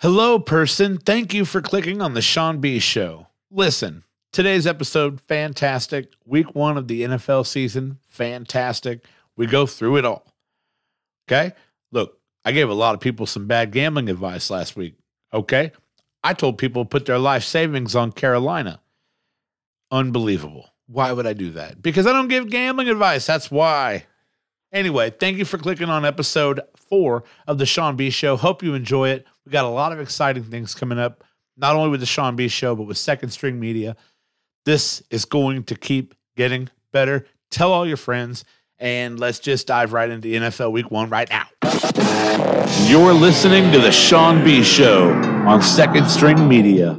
Hello, person. Thank you for clicking on the Sean B Show. Listen, today's episode, fantastic. Week one of the NFL season, fantastic. We go through it all. Okay? Look, I gave a lot of people some bad gambling advice last week. Okay? I told people to put their life savings on Carolina. Unbelievable. Why would I do that? Because I don't give gambling advice. That's why. Anyway, thank you for clicking on episode four of the Sean B Show. Hope you enjoy it. We got a lot of exciting things coming up, not only with the Sean B Show, but with Second String Media. This is going to keep getting better. Tell all your friends, and let's just dive right into NFL Week One right now. You're listening to the Sean B Show on Second String Media.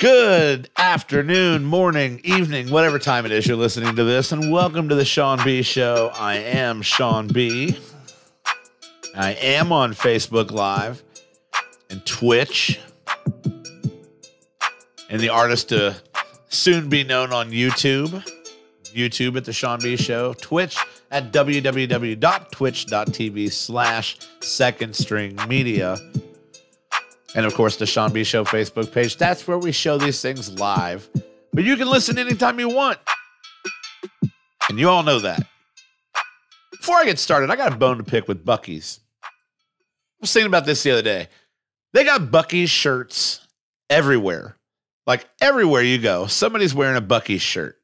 Good afternoon, morning, evening, whatever time it is you're listening to this, and welcome to the Sean B Show. I am Sean B. I am on Facebook Live and Twitch, and the artist to soon be known on YouTube. YouTube at the Sean B Show, Twitch at www.twitch.tv slash second string media. And of course, the Sean B Show Facebook page. That's where we show these things live. But you can listen anytime you want. And you all know that. Before I get started, I got a bone to pick with Buc-ee's. I was thinking about this the other day. They got Buc-ee's shirts everywhere. Like everywhere you go, somebody's wearing a Buc-ee's shirt.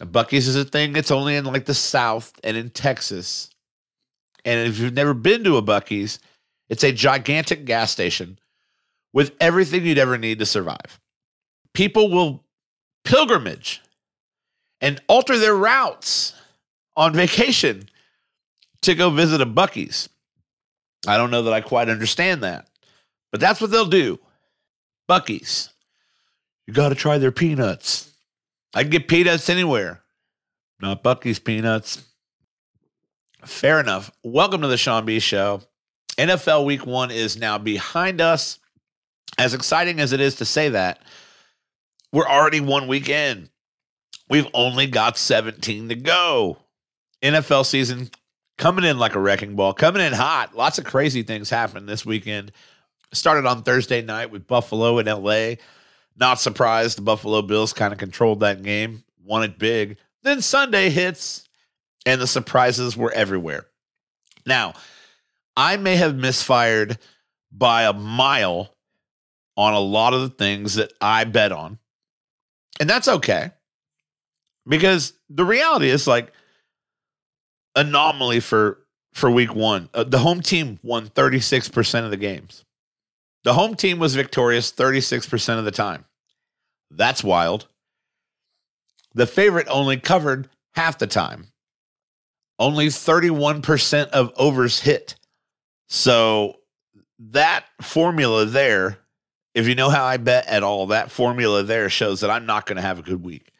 A Buc-ee's is a thing that's only in like the South and in Texas. And if you've never been to a Buc-ee's, it's a gigantic gas station with everything you'd ever need to survive. People will pilgrimage and alter their routes on vacation to go visit a Buc-ee's. I don't know that I quite understand that, but that's what they'll do. Buc-ee's. You got to try their peanuts. I can get peanuts anywhere, not Buc-ee's peanuts. Fair enough. Welcome to the Sean B Show. NFL week one is now behind us. As exciting as it is to say that, we're already one week in. We've only got 17 to go. NFL season coming in like a wrecking ball, coming in hot. Lots of crazy things happened this weekend. Started on Thursday night with Buffalo and LA. Not surprised, the Buffalo Bills kind of controlled that game, won it big. Then Sunday hits, and the surprises were everywhere. Now, I may have misfired by a mile on a lot of the things that I bet on. And that's okay. Because the reality is like anomaly for for week 1. Uh, the home team won 36% of the games. The home team was victorious 36% of the time. That's wild. The favorite only covered half the time. Only 31% of overs hit. So that formula there, if you know how I bet at all, that formula there shows that I'm not going to have a good week.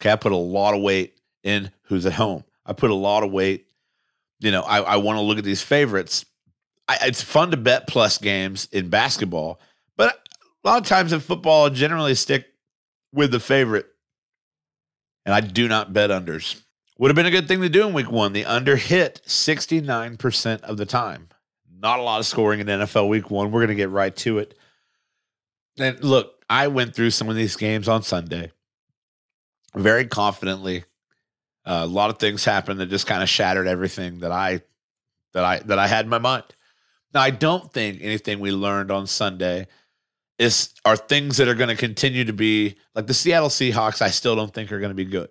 Okay, I put a lot of weight in who's at home. I put a lot of weight. You know, I, I want to look at these favorites. I, it's fun to bet plus games in basketball, but a lot of times in football, I generally stick with the favorite. And I do not bet unders. Would have been a good thing to do in week one. The under hit 69% of the time. Not a lot of scoring in NFL week one. We're going to get right to it. And look, I went through some of these games on Sunday very confidently. Uh, a lot of things happened that just kind of shattered everything that I that I that I had in my mind. Now, I don't think anything we learned on Sunday is are things that are going to continue to be like the Seattle Seahawks. I still don't think are going to be good.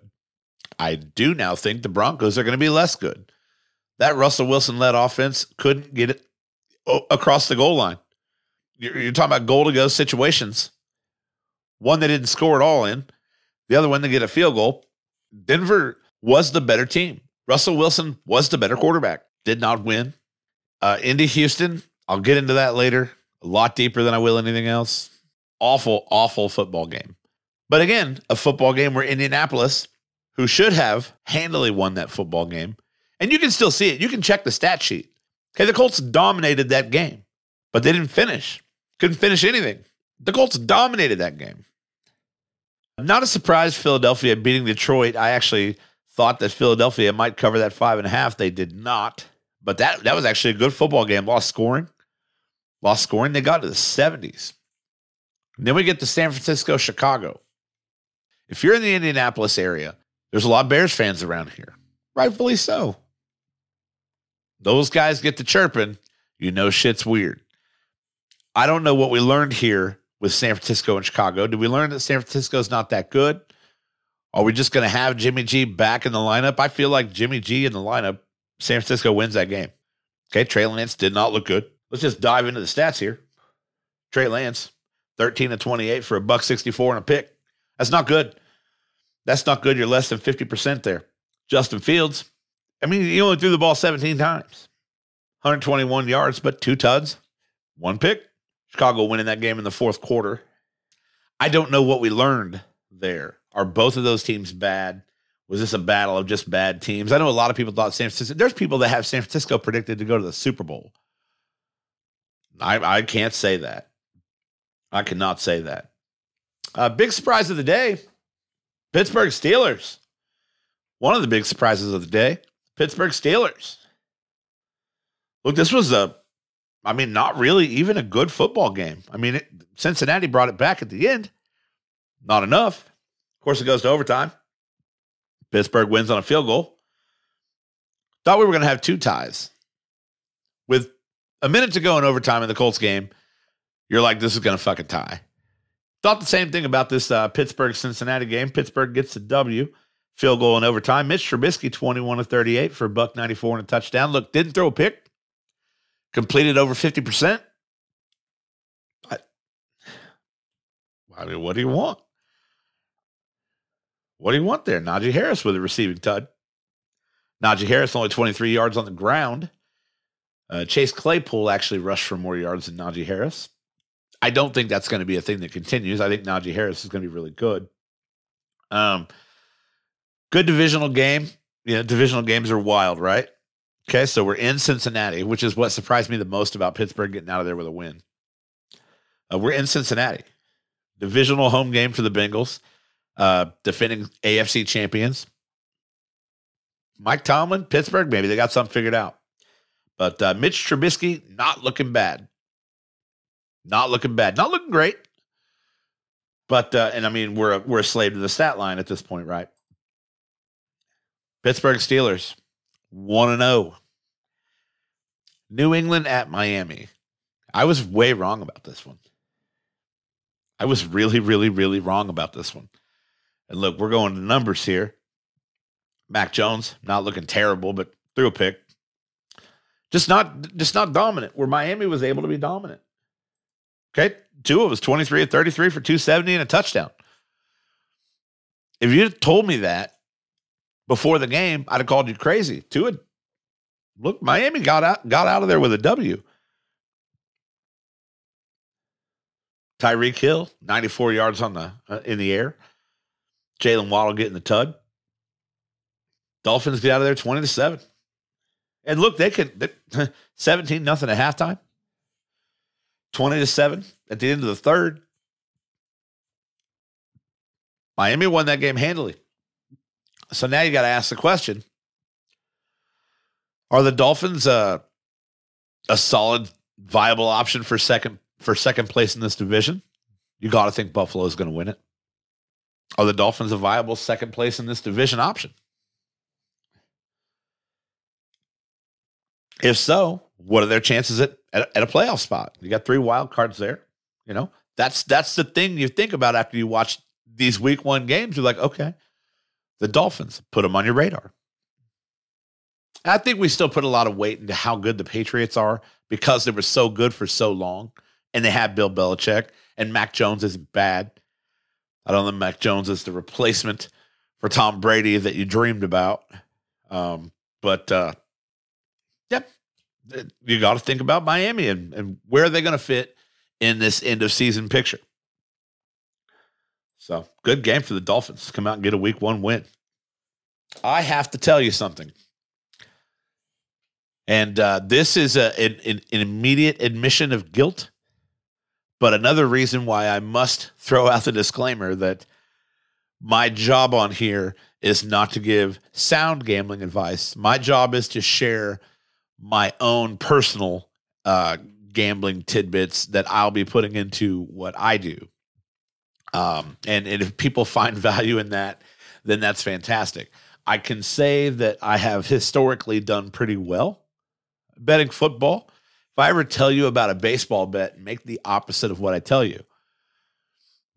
I do now think the Broncos are going to be less good. That Russell Wilson led offense couldn't get it across the goal line. You're, you're talking about goal to go situations. One they didn't score at all in, the other one they get a field goal. Denver was the better team. Russell Wilson was the better quarterback. Did not win. Uh, Indy Houston, I'll get into that later. A lot deeper than I will anything else. Awful, awful football game. But again, a football game where Indianapolis, who should have handily won that football game, and you can still see it. You can check the stat sheet. Okay, the Colts dominated that game, but they didn't finish. Couldn't finish anything. The Colts dominated that game. I'm not a surprise Philadelphia beating Detroit. I actually thought that Philadelphia might cover that five and a half. They did not. But that that was actually a good football game. Lost scoring. Lost scoring. They got to the 70s. And then we get to San Francisco, Chicago. If you're in the Indianapolis area, there's a lot of Bears fans around here. Rightfully so. Those guys get to chirping, you know shit's weird. I don't know what we learned here with San Francisco and Chicago. Did we learn that San Francisco is not that good? Are we just going to have Jimmy G back in the lineup? I feel like Jimmy G in the lineup, San Francisco wins that game. Okay, Trey Lance did not look good. Let's just dive into the stats here. Trey Lance, 13 to 28 for a buck 64 and a pick. That's not good. That's not good. You're less than 50% there. Justin Fields, I mean, he only threw the ball 17 times, 121 yards, but two tuds, one pick. Chicago winning that game in the fourth quarter. I don't know what we learned there. Are both of those teams bad? Was this a battle of just bad teams? I know a lot of people thought San Francisco. There's people that have San Francisco predicted to go to the Super Bowl. I, I can't say that. I cannot say that. Uh, big surprise of the day Pittsburgh Steelers. One of the big surprises of the day Pittsburgh Steelers. Look, this was a, I mean, not really even a good football game. I mean, it, Cincinnati brought it back at the end. Not enough. Of course, it goes to overtime. Pittsburgh wins on a field goal. Thought we were going to have two ties. With a minute to go in overtime in the Colts game, you're like, this is going to fucking tie. Thought the same thing about this uh, Pittsburgh Cincinnati game. Pittsburgh gets the W, field goal in overtime. Mitch Trubisky, 21 to 38 for a buck 94 and a touchdown. Look, didn't throw a pick, completed over 50%. I, I mean, what do you want? What do you want there? Najee Harris with a receiving tud. Najee Harris only 23 yards on the ground. Uh, Chase Claypool actually rushed for more yards than Najee Harris. I don't think that's going to be a thing that continues. I think Najee Harris is going to be really good. Um, good divisional game. Know, divisional games are wild, right? Okay, so we're in Cincinnati, which is what surprised me the most about Pittsburgh getting out of there with a win. Uh, we're in Cincinnati, divisional home game for the Bengals uh, defending AFC champions. Mike Tomlin, Pittsburgh, maybe they got something figured out. But uh, Mitch Trubisky, not looking bad. Not looking bad. Not looking great. But uh, and I mean we're a, we're a slave to the stat line at this point, right? Pittsburgh Steelers, one and zero. Oh. New England at Miami. I was way wrong about this one. I was really, really, really wrong about this one. And look, we're going to numbers here. Mac Jones not looking terrible, but threw a pick. Just not just not dominant. Where Miami was able to be dominant. Okay, two Tua was 23 at 33 for 270 and a touchdown. If you told me that before the game, I'd have called you crazy. Tua, look, Miami got out got out of there with a W. Tyreek Hill, 94 yards on the uh, in the air. Jaylen Waddle getting the tug. Dolphins get out of there 20 to 7. And look, they can 17 nothing at halftime. 20 to 7 at the end of the third. Miami won that game handily. So now you got to ask the question Are the Dolphins uh, a solid, viable option for second for second place in this division? You got to think Buffalo is going to win it. Are the Dolphins a viable second place in this division option? If so, what are their chances at, at, at, a playoff spot? You got three wild cards there. You know, that's that's the thing you think about after you watch these week one games. You're like, okay, the Dolphins, put them on your radar. I think we still put a lot of weight into how good the Patriots are because they were so good for so long and they had Bill Belichick and Mac Jones isn't bad. I don't think Mac Jones is the replacement for Tom Brady that you dreamed about. Um, but uh, yep, you got to think about Miami and, and where are they going to fit in this end of season picture. So good game for the Dolphins. Come out and get a week one win. I have to tell you something. And uh, this is a, an, an immediate admission of guilt but another reason why I must throw out the disclaimer that my job on here is not to give sound gambling advice. My job is to share my own personal uh, gambling tidbits that I'll be putting into what I do. Um, and, and if people find value in that, then that's fantastic. I can say that I have historically done pretty well betting football. If I ever tell you about a baseball bet, make the opposite of what I tell you.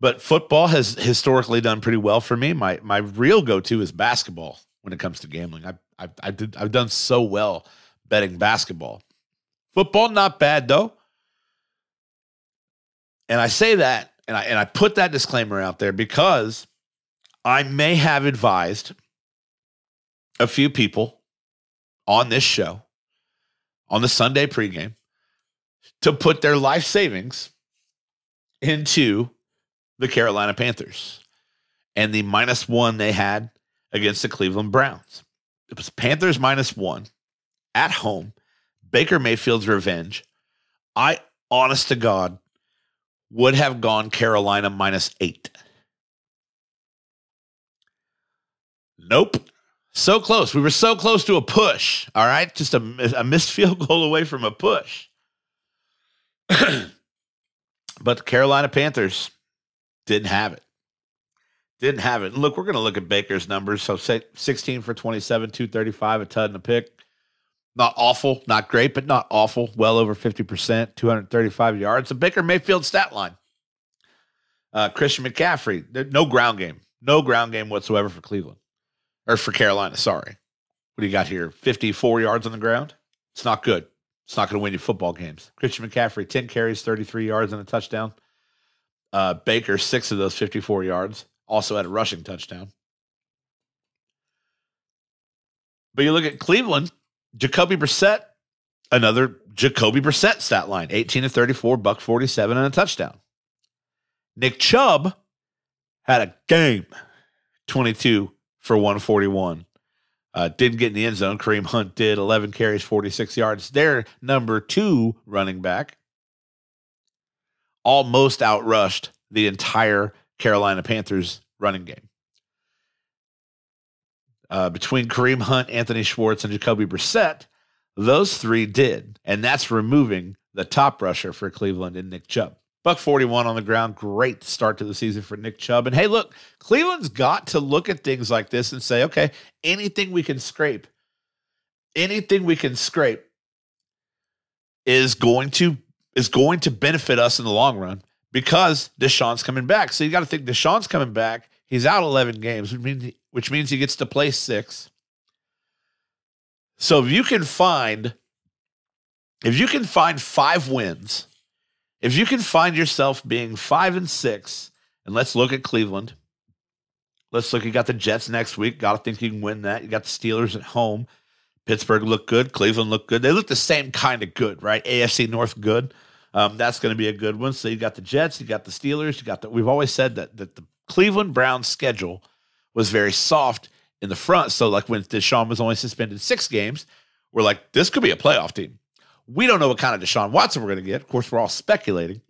But football has historically done pretty well for me. My my real go to is basketball when it comes to gambling. I I I did I've done so well betting basketball. Football not bad though. And I say that and I and I put that disclaimer out there because I may have advised a few people on this show on the Sunday pregame to put their life savings into the Carolina Panthers and the minus one they had against the Cleveland Browns. It was Panthers minus one at home, Baker Mayfield's revenge. I, honest to God, would have gone Carolina minus eight. Nope. So close. We were so close to a push. All right. Just a, a missed field goal away from a push. but the Carolina Panthers didn't have it. Didn't have it. look, we're going to look at Baker's numbers. So 16 for 27, 235, a ton and a pick. Not awful, not great, but not awful. Well over 50%, 235 yards. The Baker Mayfield stat line. Uh, Christian McCaffrey, no ground game. No ground game whatsoever for Cleveland or for Carolina. Sorry. What do you got here? 54 yards on the ground? It's not good. It's not going to win you football games. Christian McCaffrey, 10 carries, 33 yards and a touchdown. Uh, Baker, six of those 54 yards, also had a rushing touchdown. But you look at Cleveland, Jacoby Brissett, another Jacoby Brissett stat line 18 to 34, buck 47, and a touchdown. Nick Chubb had a game 22 for 141. Uh, didn't get in the end zone. Kareem Hunt did 11 carries, 46 yards. Their number two running back almost outrushed the entire Carolina Panthers running game. Uh, between Kareem Hunt, Anthony Schwartz, and Jacoby Brissett, those three did. And that's removing the top rusher for Cleveland and Nick Chubb. Buck 41 on the ground. Great start to the season for Nick Chubb. And hey, look, Cleveland's got to look at things like this and say, okay, anything we can scrape, anything we can scrape is going to is going to benefit us in the long run because Deshaun's coming back. So you got to think Deshaun's coming back. He's out 11 games, which means, which means he gets to play six. So if you can find if you can find five wins if you can find yourself being five and six, and let's look at Cleveland. Let's look. You got the Jets next week. Got to think you can win that. You got the Steelers at home. Pittsburgh looked good. Cleveland looked good. They look the same kind of good, right? AFC North good. Um, that's going to be a good one. So you got the Jets, you got the Steelers, you got the. We've always said that that the Cleveland Browns schedule was very soft in the front. So like when Deshaun was only suspended six games, we're like, this could be a playoff team. We don't know what kind of Deshaun Watson we're going to get. Of course, we're all speculating.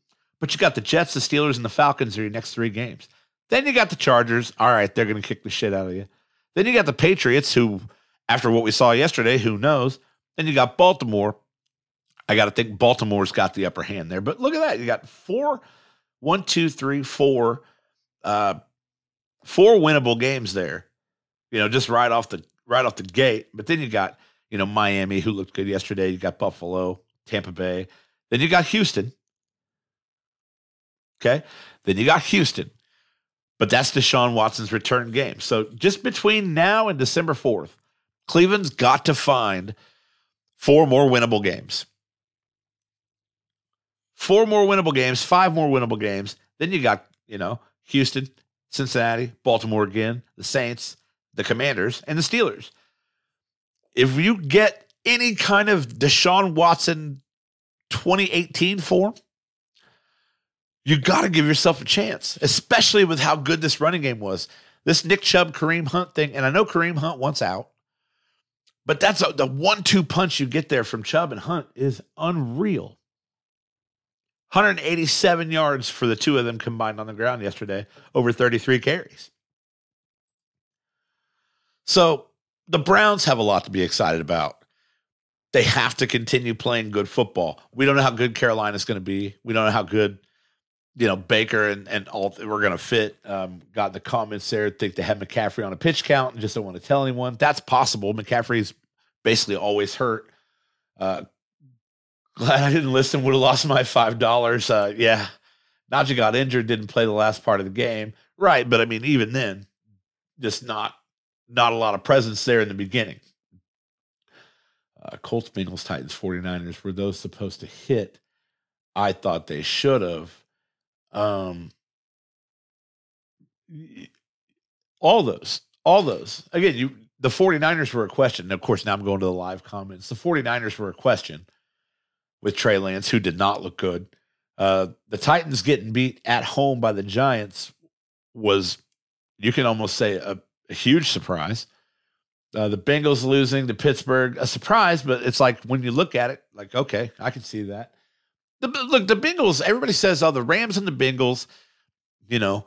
But you got the Jets, the Steelers, and the Falcons are your next three games. Then you got the Chargers. All right, they're going to kick the shit out of you. Then you got the Patriots, who, after what we saw yesterday, who knows? Then you got Baltimore. I got to think Baltimore's got the upper hand there. But look at that. You got four, one, two, three, four, uh, four winnable games there. You know, just right off the right off the gate. But then you got you know, Miami, who looked good yesterday. You got Buffalo, Tampa Bay. Then you got Houston. Okay. Then you got Houston. But that's Deshaun Watson's return game. So just between now and December 4th, Cleveland's got to find four more winnable games. Four more winnable games, five more winnable games. Then you got, you know, Houston, Cincinnati, Baltimore again, the Saints, the Commanders, and the Steelers if you get any kind of Deshaun Watson 2018 form, you got to give yourself a chance, especially with how good this running game was. This Nick Chubb, Kareem Hunt thing, and I know Kareem Hunt wants out, but that's a, the one-two punch you get there from Chubb and Hunt is unreal. 187 yards for the two of them combined on the ground yesterday, over 33 carries. So the Browns have a lot to be excited about. they have to continue playing good football. We don't know how good Carolina's going to be. We don't know how good you know Baker and and all we're going to fit. Um, got the comments there. Think they have McCaffrey on a pitch count and just don't want to tell anyone. That's possible. McCaffrey's basically always hurt. Uh, glad I didn't listen. Would have lost my five dollars. Uh, yeah, Najee got injured. Didn't play the last part of the game. Right, but I mean, even then, just not not a lot of presence there in the beginning. Uh, Colts, Bengals, Titans, 49ers were those supposed to hit? I thought they should have. Um, all those, all those. Again, you the 49ers were a question. Of course, now I'm going to the live comments. The 49ers were a question with Trey Lance, who did not look good. Uh, the Titans getting beat at home by the Giants was, you can almost say, a, a huge surprise. Uh, the Bengals losing to Pittsburgh, a surprise, but it's like when you look at it, like, okay, I can see that. The, look, the Bengals, everybody says, oh, the Rams and the Bengals, you know,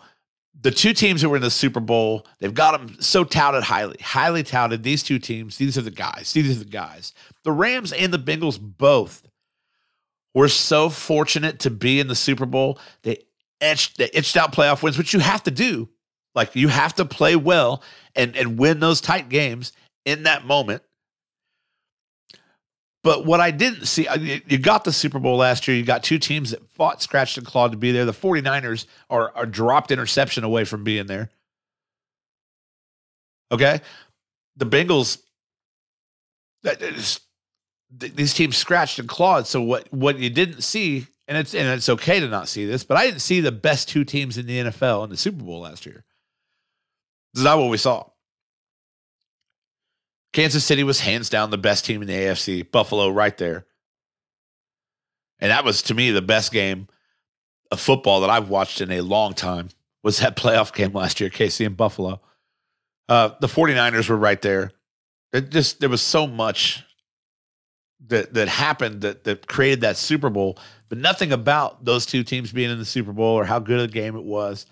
the two teams that were in the Super Bowl, they've got them so touted highly, highly touted. These two teams, these are the guys. These are the guys. The Rams and the Bengals both were so fortunate to be in the Super Bowl. They etched, they etched out playoff wins, which you have to do. Like you have to play well and and win those tight games in that moment. But what I didn't see, uh, you got the Super Bowl last year. You got two teams that fought, scratched, and clawed to be there. The 49ers are, are dropped interception away from being there. Okay. The Bengals, these teams scratched and clawed. So what, what you didn't see, and it's, and it's okay to not see this, but I didn't see the best two teams in the NFL in the Super Bowl last year. This is not what we saw. Kansas City was hands down the best team in the AFC. Buffalo right there. And that was to me the best game of football that I've watched in a long time was that playoff game last year, KC and Buffalo. Uh, the 49ers were right there. It just there was so much that that happened that that created that Super Bowl, but nothing about those two teams being in the Super Bowl or how good a game it was.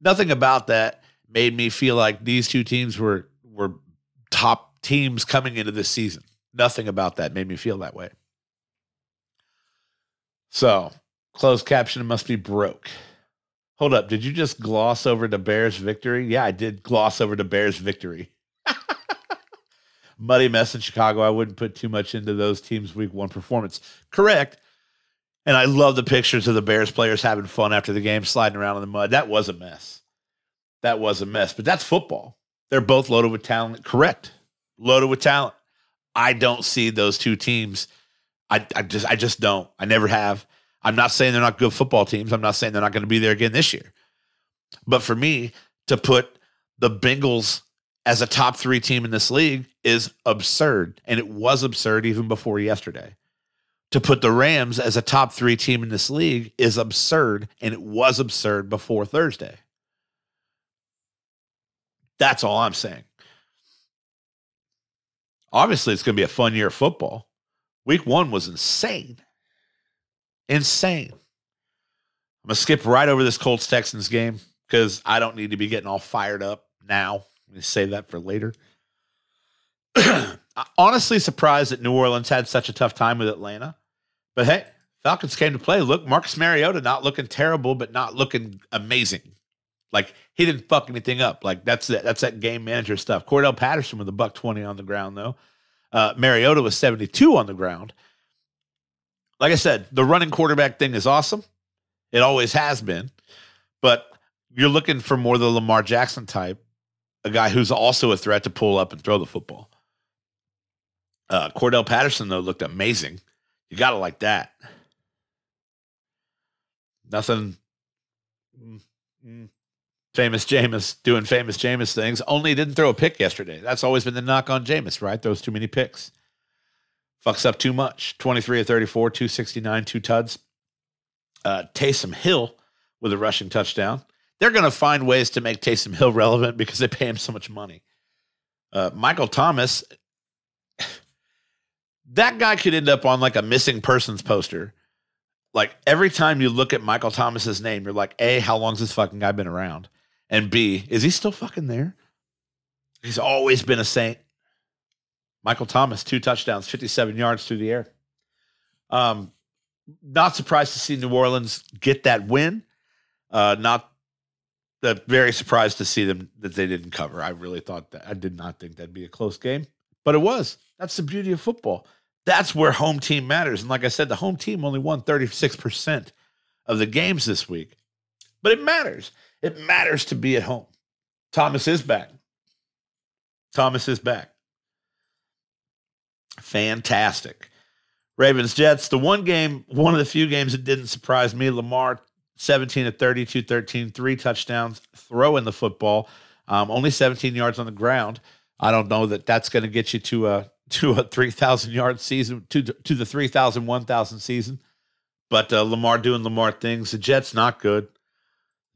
Nothing about that made me feel like these two teams were were top teams coming into this season. Nothing about that made me feel that way. So, closed caption must be broke. Hold up. Did you just gloss over the Bears victory? Yeah, I did gloss over the Bears victory. Muddy mess in Chicago. I wouldn't put too much into those teams' week one performance. Correct. And I love the pictures of the Bears players having fun after the game, sliding around in the mud. That was a mess. That was a mess. But that's football. They're both loaded with talent. Correct loaded with talent. I don't see those two teams. I, I just I just don't. I never have. I'm not saying they're not good football teams. I'm not saying they're not going to be there again this year. But for me to put the Bengals as a top three team in this league is absurd. And it was absurd even before yesterday. To put the Rams as a top three team in this league is absurd. And it was absurd before Thursday. That's all I'm saying. Obviously, it's going to be a fun year of football. Week one was insane. Insane. I'm going to skip right over this Colts Texans game because I don't need to be getting all fired up now. Save that for later. Honestly, surprised that New Orleans had such a tough time with Atlanta. But hey, Falcons came to play. Look, Marcus Mariota not looking terrible, but not looking amazing. Like he didn't fuck anything up. Like that's that. That's that game manager stuff. Cordarrelle Patterson with a buck twenty on the ground though. Uh, Mariota was seventy two on the ground. Like I said, the running quarterback thing is awesome. It always has been, but you're looking for more the Lamar Jackson type, a guy who's also a threat to pull up and throw the football. Uh, Cordarrelle Patterson though looked amazing. You got to like that. Nothing. Mm, mm famous Jameis doing famous Jameis things. Only didn't throw a pick yesterday. That's always been the knock on Jameis, right? Throws too many picks. Fucks up too much. 23 of 34, 269, two tuds. Uh, Taysom Hill with a rushing touchdown. They're going to find ways to make Taysom Hill relevant because they pay him so much money. Uh, Michael Thomas, that guy could end up on like a missing persons poster. Like every time you look at Michael Thomas's name, you're like, A, how long's this fucking guy been around? And B, is he still fucking there? He's always been a saint. Michael Thomas, two touchdowns, 57 yards through the air. Um, not surprised to see New Orleans get that win. Uh, not very surprised to see them that they didn't cover. I really thought that I did not think that'd be a close game, but it was. That's the beauty of football. That's where home team matters. And like I said, the home team only won 36% of the games this week. But it matters. It matters to be at home. Thomas is back. Thomas is back. Fantastic. Ravens Jets, the one game, one of the few games that didn't surprise me. Lamar 17 to 32 13, three touchdowns, throwing the football, um, only 17 yards on the ground. I don't know that that's going to get you to a to a 3,000 yard season, to, to the 3,000, 1,000 season. But uh, Lamar doing Lamar things. The Jets not good.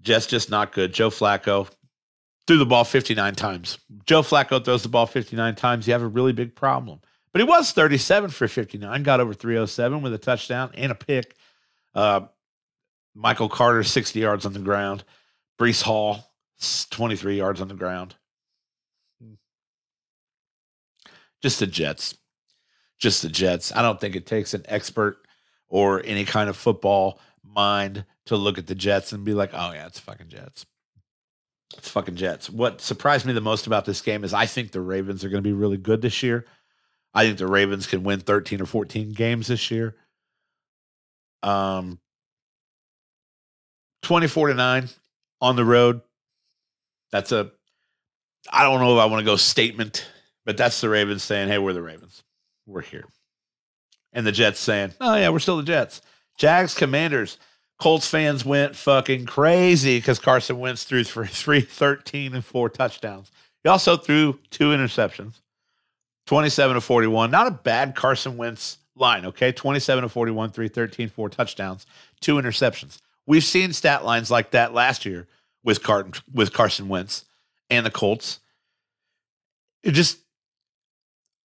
Jets just not good. Joe Flacco threw the ball 59 times. Joe Flacco throws the ball 59 times. You have a really big problem. But he was 37 for 59, got over 307 with a touchdown and a pick. Uh, Michael Carter, 60 yards on the ground. Breece Hall, 23 yards on the ground. Just the Jets. Just the Jets. I don't think it takes an expert or any kind of football mind to look at the Jets and be like, oh, yeah, it's fucking Jets. It's fucking Jets. What surprised me the most about this game is I think the Ravens are going to be really good this year. I think the Ravens can win 13 or 14 games this year. Um, 24 to 9 on the road. That's a, I don't know if I want to go statement, but that's the Ravens saying, hey, we're the Ravens. We're here. And the Jets saying, oh, yeah, we're still the Jets. Jags, Commanders. Colts fans went fucking crazy because Carson Wentz threw for 313 and four touchdowns. He also threw two interceptions. 27 to 41. Not a bad Carson Wentz line, okay? 27 to 41, 313, four touchdowns, two interceptions. We've seen stat lines like that last year with Carton with Carson Wentz and the Colts. It just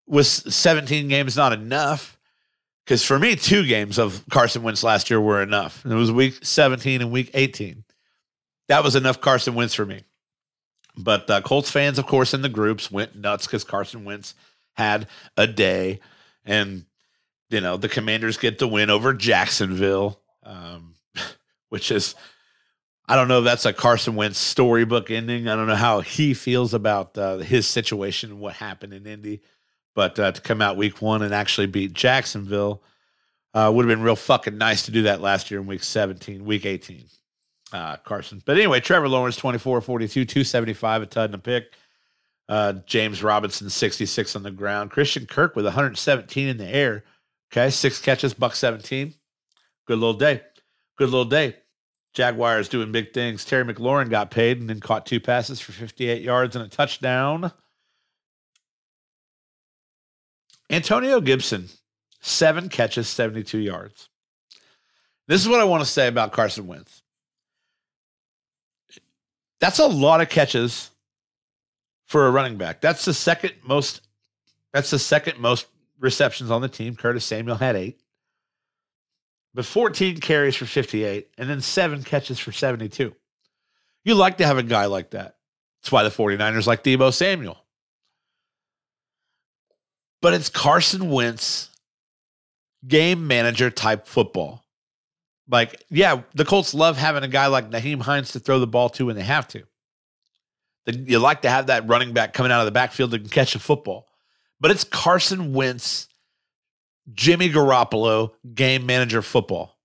was 17 games not enough. Because for me, two games of Carson Wentz last year were enough. it was week 17 and week 18. That was enough Carson Wentz for me. But uh, Colts fans, of course, in the groups went nuts because Carson Wentz had a day, and you know the Commanders get the win over Jacksonville, um, which is I don't know if that's a Carson Wentz storybook ending. I don't know how he feels about uh, his situation and what happened in Indy, but uh, to come out week one and actually beat Jacksonville uh, would have been real fucking nice to do that last year in week 17, week 18. Uh, Carson. But anyway, Trevor Lawrence, 24 42, 275, a tud and a pick. Uh, James Robinson, 66 on the ground. Christian Kirk with 117 in the air. Okay, six catches, buck 17. Good little day. Good little day. Jaguars doing big things. Terry McLaurin got paid and then caught two passes for 58 yards and a touchdown. Antonio Gibson, seven catches, 72 yards. This is what I want to say about Carson Wentz. That's a lot of catches for a running back. That's the second most. That's the second most receptions on the team. Curtis Samuel had eight, but 14 carries for 58, and then seven catches for 72. You like to have a guy like that. That's why the 49ers like Deebo Samuel. But it's Carson Wentz game manager type football. Like, yeah, the Colts love having a guy like Nyheim Hines to throw the ball to when they have to you like to have that running back coming out of the backfield can catch a football. But it's Carson Wentz, Jimmy Garoppolo, game manager football.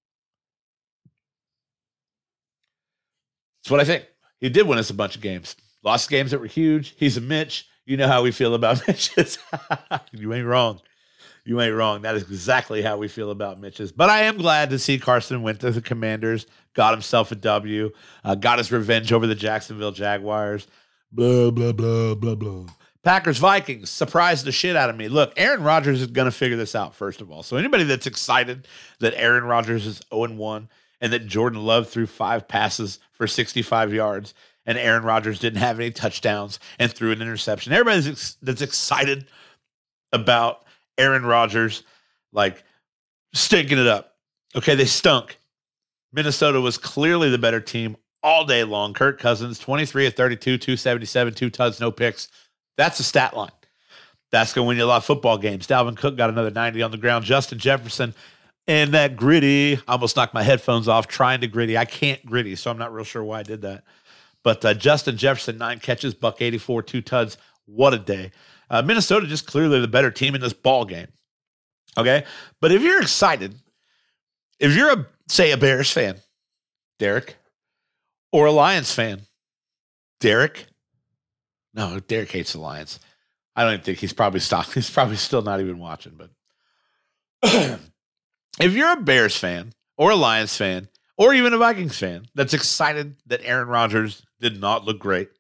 That's what I think. He did win us a bunch of games. Lost games that were huge. He's a Mitch. You know how we feel about Mitches. you ain't wrong. You ain't wrong. That is exactly how we feel about Mitches. But I am glad to see Carson went to the Commanders, got himself a W, uh, got his revenge over the Jacksonville Jaguars. Blah, blah, blah, blah, blah. Packers Vikings surprised the shit out of me. Look, Aaron Rodgers is going to figure this out, first of all. So, anybody that's excited that Aaron Rodgers is 0 1 and that Jordan Love threw five passes for 65 yards and Aaron Rodgers didn't have any touchdowns and threw an interception, everybody that's, that's excited about Aaron Rodgers, like stinking it up. Okay, they stunk. Minnesota was clearly the better team all day long. Kirk Cousins, 23 of 32, 277, two tuds, no picks. That's the stat line. That's going to win you a lot of football games. Dalvin Cook got another 90 on the ground. Justin Jefferson and that gritty. I almost knocked my headphones off trying to gritty. I can't gritty, so I'm not real sure why I did that. But uh, Justin Jefferson, nine catches, buck 84, two tuds. What a day. Uh, Minnesota just clearly the better team in this ball game. Okay. But if you're excited, if you're a, say, a Bears fan, Derek, or a Lions fan, Derek, no, Derek hates the Lions. I don't even think he's probably stopped. He's probably still not even watching. But if you're a Bears fan or a Lions fan or even a Vikings fan that's excited that Aaron Rodgers did not look great,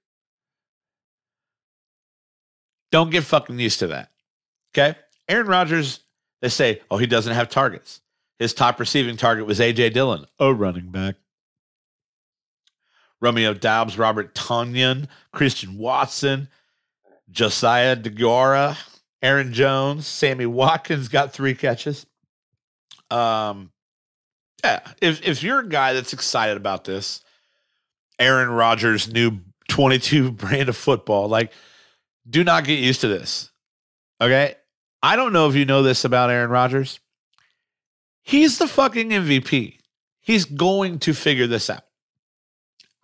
don't get fucking used to that. Okay. Aaron Rodgers, they say, oh, he doesn't have targets. His top receiving target was AJ Dillon, a running back. Romeo Doubs, Robert Tonyan, Christian Watson, Josiah Deguara, Aaron Jones, Sammy Watkins got three catches. Um, yeah, if if you're a guy that's excited about this, Aaron Rodgers' new 22 brand of football, like, do not get used to this. Okay, I don't know if you know this about Aaron Rodgers. He's the fucking MVP. He's going to figure this out.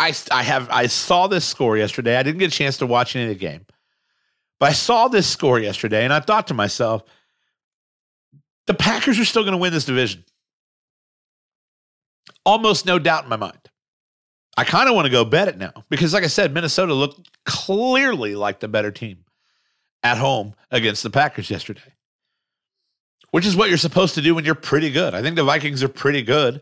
I I have I saw this score yesterday. I didn't get a chance to watch any of the game. But I saw this score yesterday and I thought to myself, the Packers are still going to win this division. Almost no doubt in my mind. I kind of want to go bet it now because, like I said, Minnesota looked clearly like the better team at home against the Packers yesterday, which is what you're supposed to do when you're pretty good. I think the Vikings are pretty good.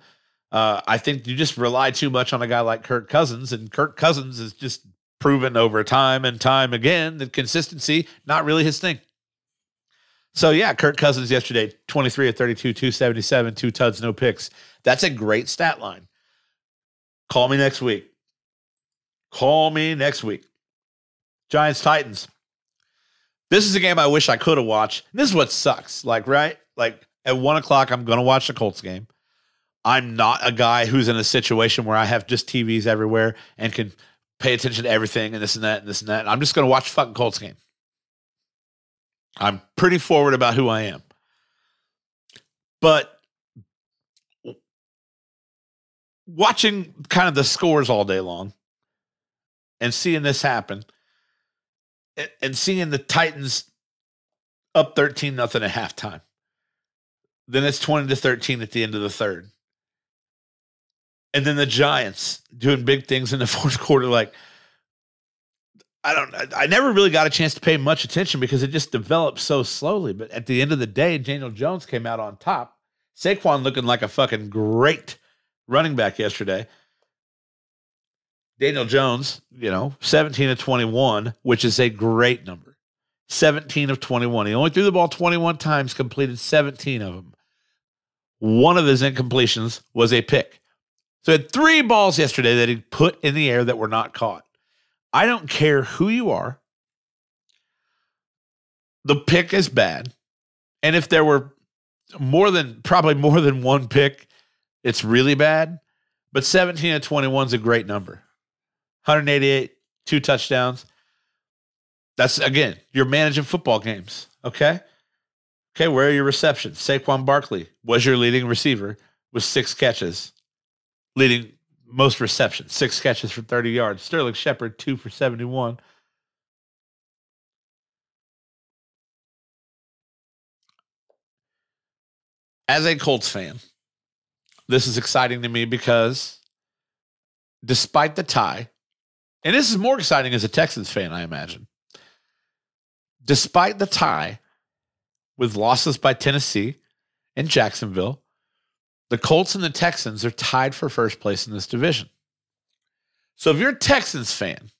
Uh, I think you just rely too much on a guy like Kirk Cousins, and Kirk Cousins is just proven over time and time again that consistency not really his thing. So yeah, Kirk Cousins yesterday, 23 of 32, 277, two tuds, no picks. That's a great stat line. Call me next week. Call me next week. Giants Titans. This is a game I wish I could have watched. This is what sucks. Like, right? Like at one o'clock, I'm gonna watch the Colts game. I'm not a guy who's in a situation where I have just TVs everywhere and can pay attention to everything and this and that and this and that. I'm just going to watch fucking Colts game. I'm pretty forward about who I am. But watching kind of the scores all day long and seeing this happen and seeing the Titans up 13 nothing at halftime. Then it's 20 to 13 at the end of the third and then the Giants doing big things in the fourth quarter. Like, I don't, I never really got a chance to pay much attention because it just developed so slowly. But at the end of the day, Daniel Jones came out on top. Saquon looking like a fucking great running back yesterday. Daniel Jones, you know, 17 of 21, which is a great number. 17 of 21. He only threw the ball 21 times, completed 17 of them. One of his incompletions was a pick. So had three balls yesterday that he put in the air that were not caught. I don't care who you are. The pick is bad. And if there were more than probably more than one pick, it's really bad. But 17 to 21 is a great number. 188, two touchdowns. That's again, you're managing football games. Okay. Okay, where are your receptions? Saquon Barkley was your leading receiver with six catches leading most receptions, six catches for 30 yards. Sterling Shepard, two for 71. As a Colts fan, this is exciting to me because despite the tie, and this is more exciting as a Texans fan, I imagine. Despite the tie with losses by Tennessee and Jacksonville, the Colts and the Texans are tied for first place in this division. So if you're a Texans fan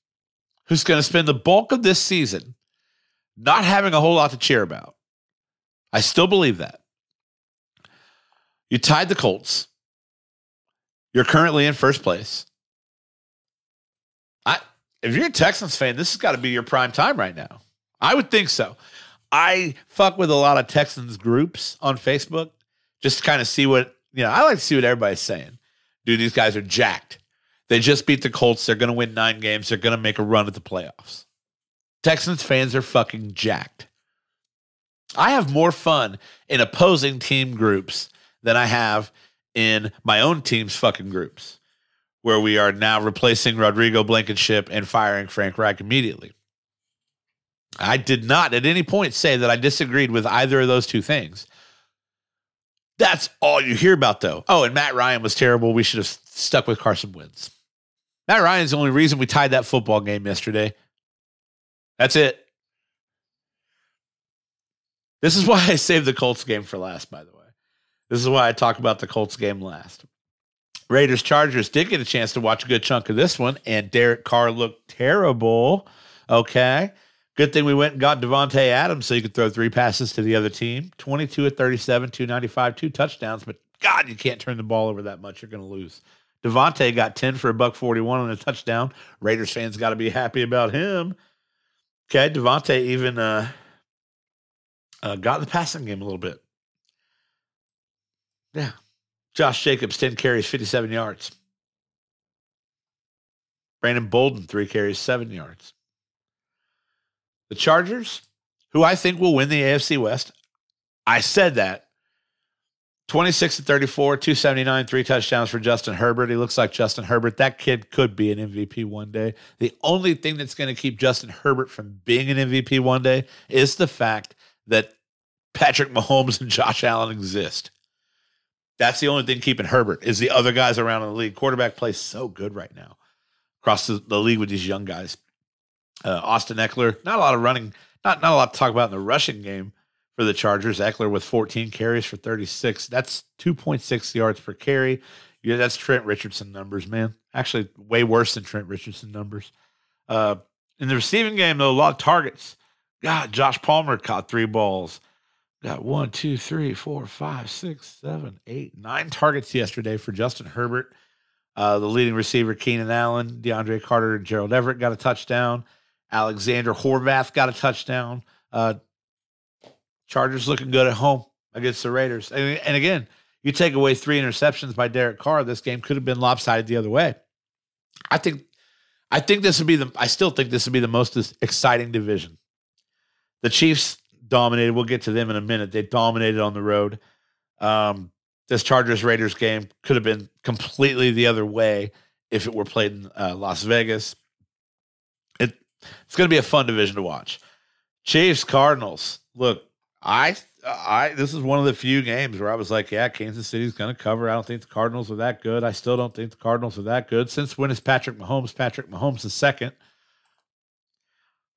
who's going to spend the bulk of this season not having a whole lot to cheer about, I still believe that. You tied the Colts. You're currently in first place. I if you're a Texans fan, this has got to be your prime time right now. I would think so. I fuck with a lot of Texans groups on Facebook just to kind of see what you know, I like to see what everybody's saying. Dude, these guys are jacked. They just beat the Colts. They're going to win nine games. They're going to make a run at the playoffs. Texans fans are fucking jacked. I have more fun in opposing team groups than I have in my own team's fucking groups, where we are now replacing Rodrigo Blankenship and firing Frank Reich immediately. I did not at any point say that I disagreed with either of those two things. That's all you hear about, though. Oh, and Matt Ryan was terrible. We should have stuck with Carson Wentz. Matt Ryan's the only reason we tied that football game yesterday. That's it. This is why I saved the Colts game for last, by the way. This is why I talk about the Colts game last. Raiders Chargers did get a chance to watch a good chunk of this one, and Derek Carr looked terrible. Okay. Good thing we went and got Davante Adams so you could throw three passes to the other team. 22 at 37, 295, two touchdowns, but God, you can't turn the ball over that much. You're going to lose. Davante got 10 for a buck 41 on a touchdown. Raiders fans got to be happy about him. Okay, Davante even uh, uh, got the passing game a little bit. Yeah. Josh Jacobs, 10 carries, 57 yards. Brandon Bolden, three carries, seven yards. The Chargers, who I think will win the AFC West, I said that. 26 to 34, 279, three touchdowns for Justin Herbert. He looks like Justin Herbert. That kid could be an MVP one day. The only thing that's going to keep Justin Herbert from being an MVP one day is the fact that Patrick Mahomes and Josh Allen exist. That's the only thing keeping Herbert is the other guys around in the league. Quarterback plays so good right now across the, the league with these young guys. Uh, Austin Ekeler, not a lot of running, not not a lot to talk about in the rushing game for the Chargers. Ekeler with 14 carries for 36. That's 2.6 yards per carry. Yeah, that's Trent Richardson numbers, man. Actually, way worse than Trent Richardson numbers. Uh, in the receiving game, though, a lot of targets. God, Josh Palmer caught three balls. Got one, two, three, four, five, six, seven, eight, nine targets yesterday for Justin Herbert. Uh, the leading receiver, Keenan Allen, DeAndre Carter, and Gerald Everett got a touchdown. Alexander Horvath got a touchdown. Uh, Chargers looking good at home against the Raiders. And, and again, you take away three interceptions by Derek Carr, this game could have been lopsided the other way. I think I think this would be the I still think this would be the most exciting division. The Chiefs dominated. We'll get to them in a minute. They dominated on the road. Um, this Chargers Raiders game could have been completely the other way if it were played in uh, Las Vegas. It it's going to be a fun division to watch. Chiefs Cardinals. Look, I I this is one of the few games where I was like, yeah, Kansas City's going to cover. I don't think the Cardinals are that good. I still don't think the Cardinals are that good. Since when is Patrick Mahomes? Patrick Mahomes the second.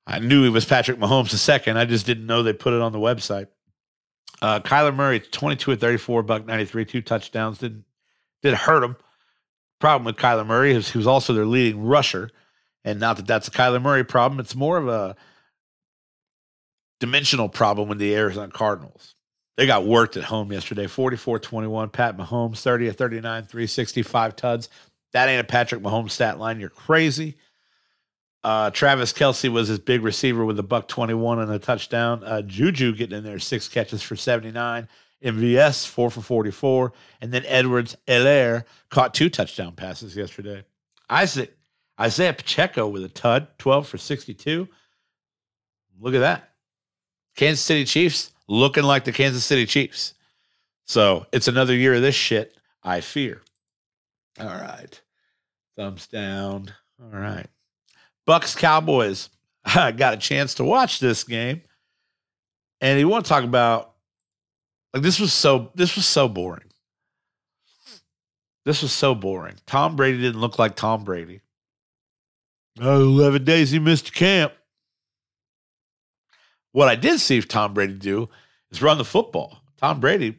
I knew he was Patrick Mahomes the second. I just didn't know they put it on the website. Uh, Kyler Murray, 22 at 34, buck 93, two touchdowns. Didn't did hurt him. Problem with Kyler Murray is he was also their leading rusher. And not that that's a Kyler Murray problem. It's more of a dimensional problem with the Arizona Cardinals. They got worked at home yesterday 44 21. Pat Mahomes, 30 at 39, 365 tuds. That ain't a Patrick Mahomes stat line. You're crazy. Uh, Travis Kelce was his big receiver with a buck 21 and a touchdown. Uh, Juju getting in there, six catches for 79. MVS, four for 44. And then Edwards Helaire caught two touchdown passes yesterday. Isaac, Isiah Pacheco with a tud, 12 for 62. Look at that. Kansas City Chiefs looking like the Kansas City Chiefs. So it's another year of this shit, I fear. All right. Thumbs down. All right. Bucks Cowboys. I got a chance to watch this game, and you want to talk about like this was so this was so boring. This was so boring. Tom Brady didn't look like Tom Brady. Oh, 11 days he missed camp. What I did see Tom Brady do is run the football. Tom Brady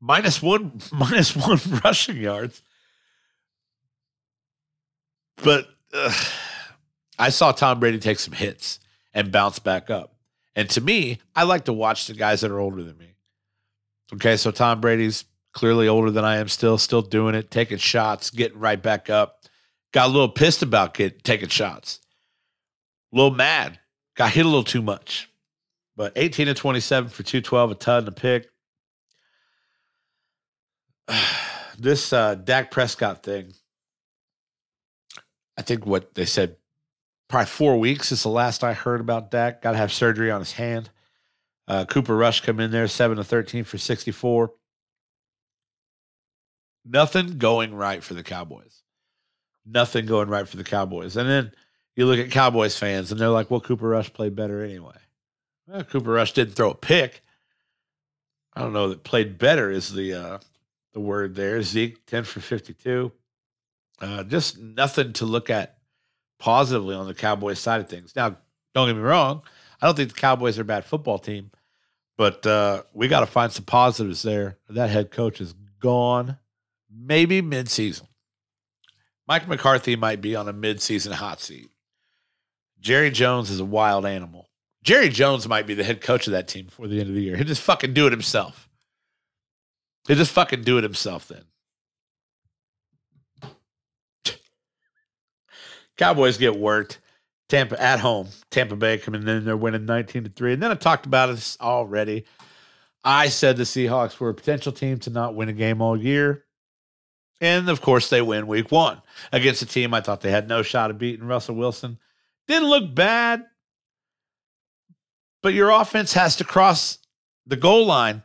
minus one minus one rushing yards but uh, I saw Tom Brady take some hits and bounce back up. And to me, I like to watch the guys that are older than me. Okay, so Tom Brady's clearly older than I am still, still doing it, taking shots, getting right back up. Got a little pissed about get, taking shots. A little mad. Got hit a little too much. But 18 to 27 for 212, a ton to pick. this uh, Dak Prescott thing I think what they said probably four weeks is the last I heard about Dak. Got to have surgery on his hand. Uh, Cooper Rush come in there, 7 to 13 for 64. Nothing going right for the Cowboys. Nothing going right for the Cowboys. And then you look at Cowboys fans and they're like, well, Cooper Rush played better anyway. Well, Cooper Rush didn't throw a pick. I don't know that played better is the uh, the word there. Zeke, 10 for 52. Uh, just nothing to look at positively on the Cowboys side of things. Now, don't get me wrong. I don't think the Cowboys are a bad football team, but uh, we got to find some positives there. That head coach is gone, maybe midseason. Mike McCarthy might be on a midseason hot seat. Jerry Jones is a wild animal. Jerry Jones might be the head coach of that team before the end of the year. He'll just fucking do it himself. He'll just fucking do it himself then. Cowboys get worked. Tampa at home. Tampa Bay coming in, they're winning 19 to 3. And then I talked about this already. I said the Seahawks were a potential team to not win a game all year. And of course, they win week one against a team I thought they had no shot of beating Russell Wilson. Didn't look bad, but your offense has to cross the goal line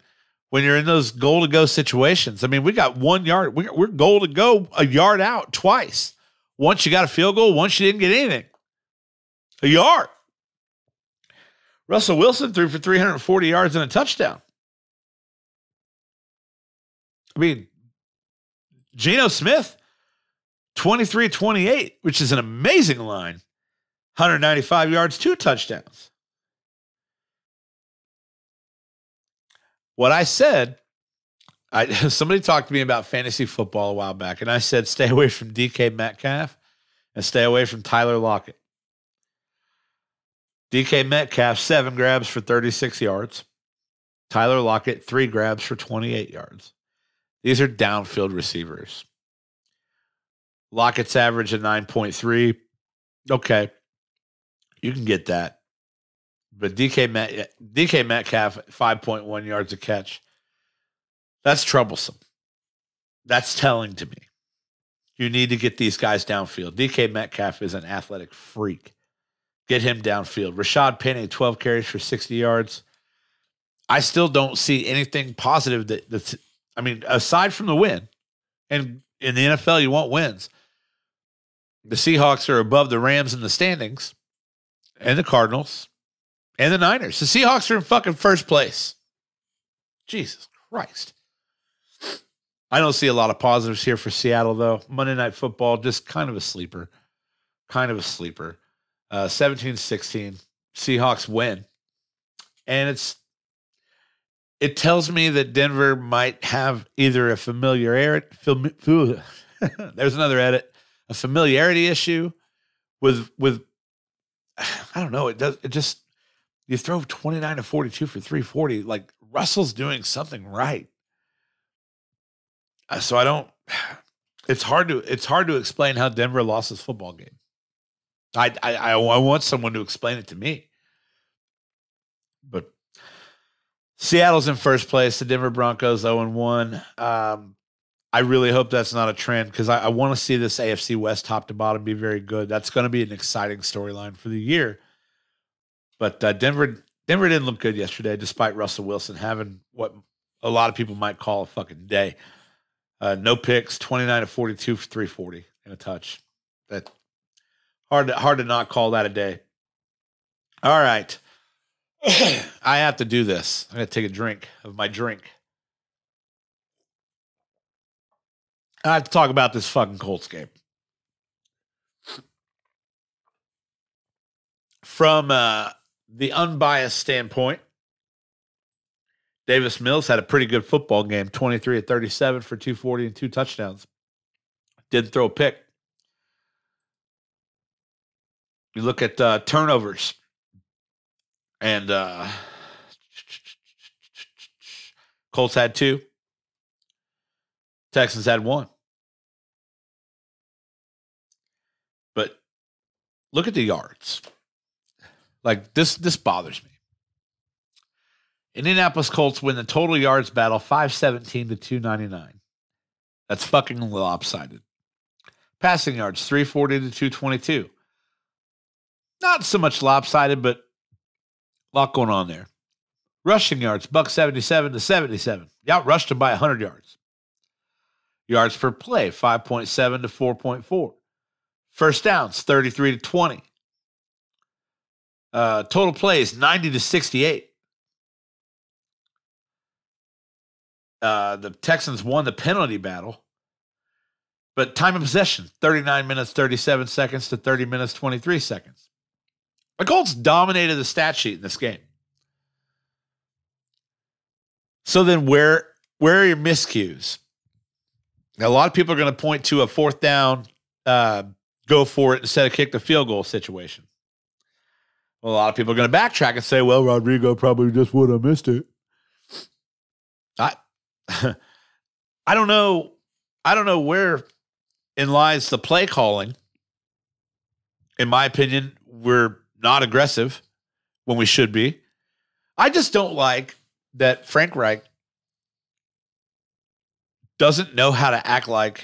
when you're in those goal to go situations. I mean, we got one yard, we're goal to go a yard out twice. Once you got a field goal, once you didn't get anything. A yard. Russell Wilson threw for 340 yards and a touchdown. I mean, Geno Smith, 23 28, which is an amazing line. 195 yards, two touchdowns. What I said, I somebody talked to me about fantasy football a while back, and I said stay away from DK Metcalf and stay away from Tyler Lockett. DK Metcalf, seven grabs for 36 yards. Tyler Lockett, three grabs for 28 yards. These are downfield receivers. Lockett's average at 9.3. Okay. You can get that. But DK, Met, DK Metcalf, 5.1 yards a catch. That's troublesome. That's telling to me. You need to get these guys downfield. DK Metcalf is an athletic freak. Get him downfield. Rashaad Penny, 12 carries for 60 yards. I still don't see anything positive that that's I mean, aside from the win, and in the NFL you want wins. The Seahawks are above the Rams in the standings and the Cardinals and the Niners. The Seahawks are in fucking first place. Jesus Christ. I don't see a lot of positives here for Seattle, though. Monday Night Football, just kind of a sleeper. Kind of a sleeper. Uh, 17 16. Seahawks win. And it's it tells me that Denver might have either a familiarity, there's another edit, a familiarity issue with with I don't know. It does it just you throw 29 to 42 for 340. Like Russell's doing something right. Uh, so I don't. It's hard to it's hard to explain how Denver lost this football game. I I I want someone to explain it to me. But Seattle's in first place. The Denver Broncos 0 1. Um, I really hope that's not a trend because I, I want to see this AFC West top to bottom be very good. That's going to be an exciting storyline for the year. But uh, Denver Denver didn't look good yesterday, despite Russell Wilson having what a lot of people might call a fucking day. Uh, no picks, 29 to 42 for 340 and a touch. That hard to, hard to not call that a day. All right. I have to do this. I'm going to take a drink of my drink. I have to talk about this fucking Colts game. From uh, the unbiased standpoint, Davis Mills had a pretty good football game 23 at 37 for 240 and two touchdowns. Didn't throw a pick. You look at uh, turnovers, and uh, Colts had two, Texans had one. But look at the yards. Like this, this bothers me. Indianapolis Colts win the total yards battle 517 to 299. That's fucking lopsided. Passing yards 340 to 222. not so much lopsided, but a lot going on there. Rushing yards, buck 77 to 77. You outrushed them by 100 yards. Yards per play, 5.7 to 4.4. First downs, 33 to 20. Uh, total plays, 90 to 68. Uh, the Texans won the penalty battle. But time of possession, 39 minutes, 37 seconds to 30 minutes, 23 seconds. The Colts dominated the stat sheet in this game. So then where where are your miscues? Now, a lot of people are going to point to a fourth down, uh, go for it instead of kick the field goal situation. Well, a lot of people are going to backtrack and say, well, Rodrigo probably just would have missed it. I I don't know. I don't know where in lies the play calling. In my opinion, we're not aggressive when we should be. I just don't like that Frank Reich doesn't know how to act like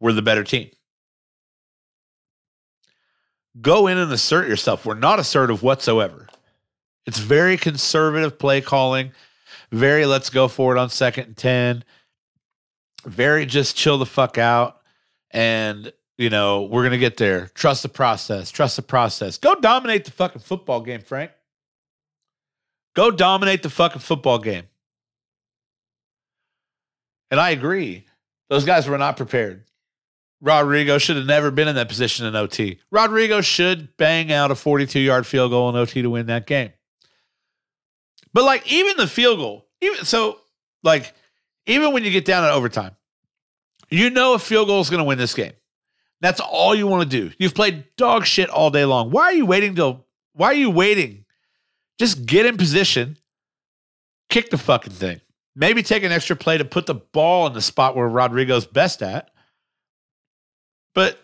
we're the better team. Go in and assert yourself. We're not assertive whatsoever. It's very conservative play calling, very let's go for it on second and 10, very just chill the fuck out. And, you know, we're going to get there. Trust the process. Trust the process. Go dominate the fucking football game, Frank. Go dominate the fucking football game. And I agree. Those guys were not prepared. Rodrigo should have never been in that position in OT. Rodrigo should bang out a 42 yard field goal in OT to win that game. But like even the field goal, even so, like even when you get down at overtime, you know a field goal is going to win this game. That's all you want to do. You've played dog shit all day long. Why are you waiting till? Why are you waiting? Just get in position, kick the fucking thing. Maybe take an extra play to put the ball in the spot where Rodrigo's best at. But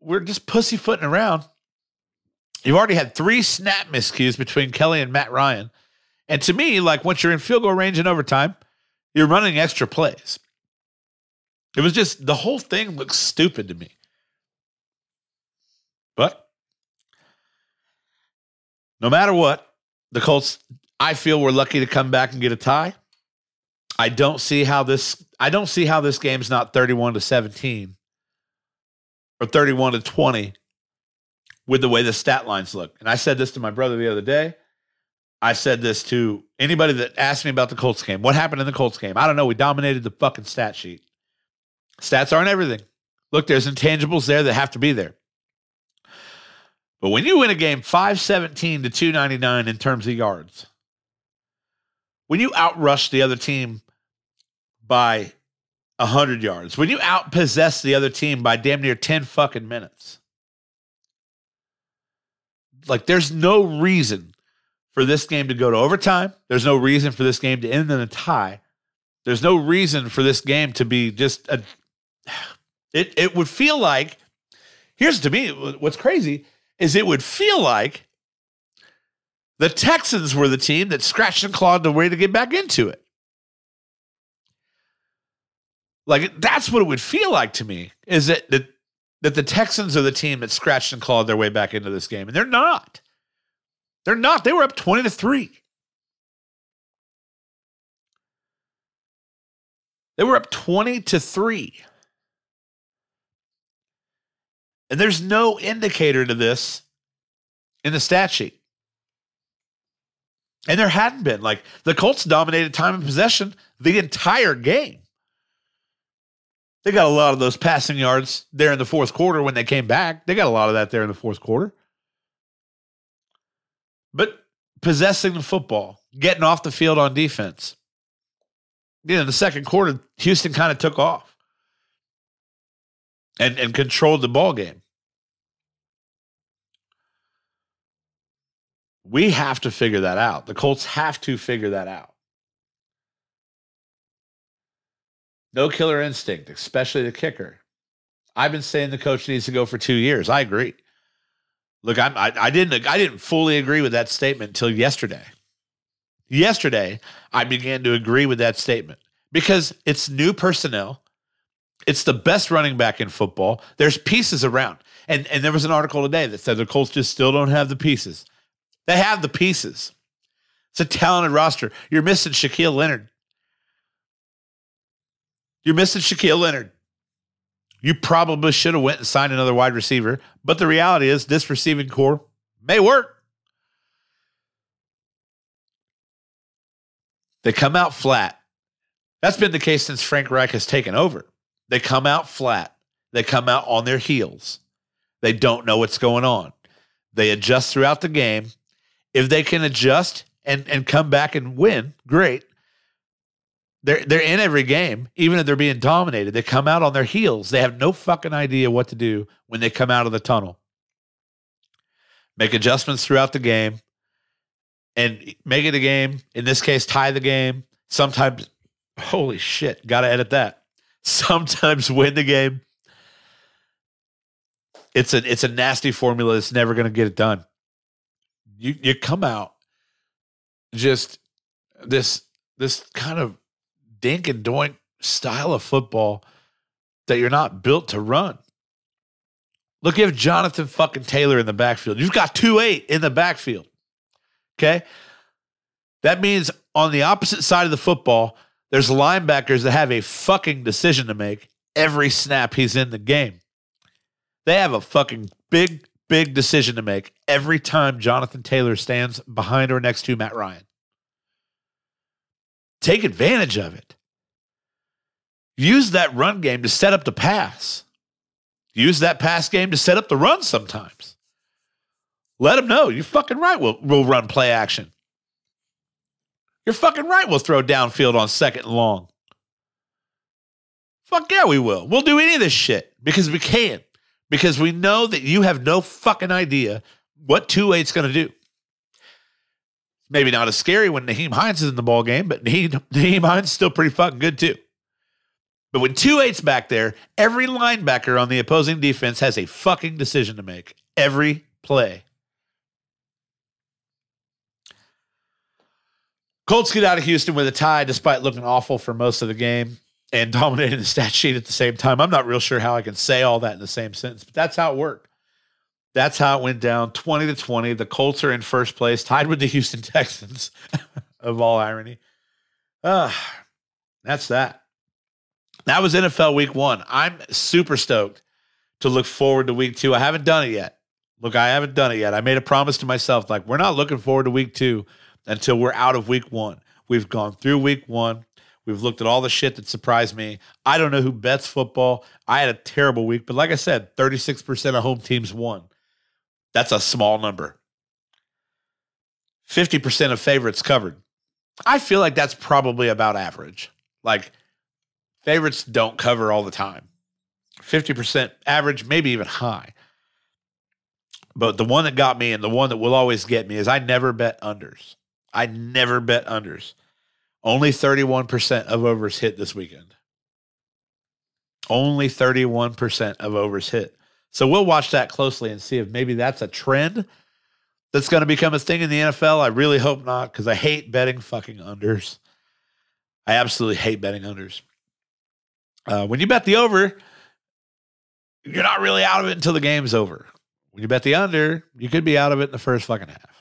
we're just pussyfooting around. You've already had three snap miscues between Kelly and Matt Ryan. And to me, like once you're in field goal range in overtime, you're running extra plays. It was just the whole thing looks stupid to me. But no matter what, the Colts, I feel we're lucky to come back and get a tie. I don't see how this I don't see how this game's not 31 to 17 or 31 to 20 with the way the stat lines look. And I said this to my brother the other day. I said this to anybody that asked me about the Colts game. What happened in the Colts game? I don't know. We dominated the fucking stat sheet. Stats aren't everything. Look, there's intangibles there that have to be there. But when you win a game 517 to 299 in terms of yards, when you outrush the other team by 100 yards, when you outpossess the other team by damn near 10 fucking minutes, like there's no reason for this game to go to overtime. There's no reason for this game to end in a tie. There's no reason for this game to be just a. It it would feel like. Here's to me what's crazy is it would feel like the Texans were the team that scratched and clawed the way to get back into it. Like that's what it would feel like to me is that that, that the Texans are the team that scratched and clawed their way back into this game, and they're not. They're not. They were up twenty to three. They were up twenty to three. And there's no indicator to this in the stat sheet. And there hadn't been. Like the Colts dominated time of possession the entire game. They got a lot of those passing yards there in the fourth quarter when they came back. They got a lot of that there in the fourth quarter. But possessing the football, getting off the field on defense. You know, the second quarter, Houston kind of took off and, and controlled the ball game. We have to figure that out. The Colts have to figure that out. No killer instinct, especially the kicker. I've been saying the coach needs to go for two years. I agree. Look, I'm, I, I didn't I didn't fully agree with that statement until yesterday. Yesterday, I began to agree with that statement because it's new personnel. It's the best running back in football. There's pieces around. And and there was an article today that said the Colts just still don't have the pieces. They have the pieces. It's a talented roster. You're missing Shaquille Leonard. You're missing Shaquille Leonard. You probably should have went and signed another wide receiver, but the reality is this receiving corps may work. They come out flat. That's been the case since Frank Reich has taken over. They come out flat. They come out on their heels. They don't know what's going on. They adjust throughout the game. If they can adjust and, and come back and win, great. They're they're in every game, even if they're being dominated. They come out on their heels. They have no fucking idea what to do when they come out of the tunnel. Make adjustments throughout the game and make it a game. In this case, tie the game. Sometimes, holy shit, got to edit that. Sometimes win the game. It's a it's a nasty formula that's never going to get it done. You you come out just this this kind of dink and doink style of football that you're not built to run. Look, you have Jonathan fucking Taylor in the backfield. You've got 2 8 in the backfield. Okay. That means on the opposite side of the football, there's linebackers that have a fucking decision to make every snap he's in the game. They have a fucking big, big decision to make every time Jonathan Taylor stands behind or next to Matt Ryan. Take advantage of it. Use that run game to set up the pass. Use that pass game to set up the run sometimes. Let them know you're fucking right. We'll, we'll run play action. You're fucking right. We'll throw downfield on second long. Fuck yeah, we will. We'll do any of this shit because we can. Because we know that you have no fucking idea what 2 8's going to do. Maybe not as scary when Nyheim Hines is in the ball game, but Nyheim Hines is still pretty fucking good too. But when 2 8's back there, every linebacker on the opposing defense has a fucking decision to make every play. Colts get out of Houston with a tie despite looking awful for most of the game and dominating the stat sheet at the same time. I'm not real sure how I can say all that in the same sentence, but that's how it worked. That's how it went down 20 to 20. The Colts are in first place, tied with the Houston Texans, of all irony. Uh, that's that. That was NFL week one. I'm super stoked to look forward to week two. I haven't done it yet. Look, I haven't done it yet. I made a promise to myself like, we're not looking forward to week two until we're out of week one. We've gone through week one. We've looked at all the shit that surprised me. I don't know who bets football. I had a terrible week, but like I said, 36% of home teams won. That's a small number. 50% of favorites covered. I feel like that's probably about average. Like favorites don't cover all the time. 50% average, maybe even high. But the one that got me and the one that will always get me is I never bet unders. I never bet unders. Only 31% of overs hit this weekend. Only 31% of overs hit. So we'll watch that closely and see if maybe that's a trend that's going to become a thing in the NFL. I really hope not because I hate betting fucking unders. I absolutely hate betting unders. Uh, when you bet the over, you're not really out of it until the game's over. When you bet the under, you could be out of it in the first fucking half.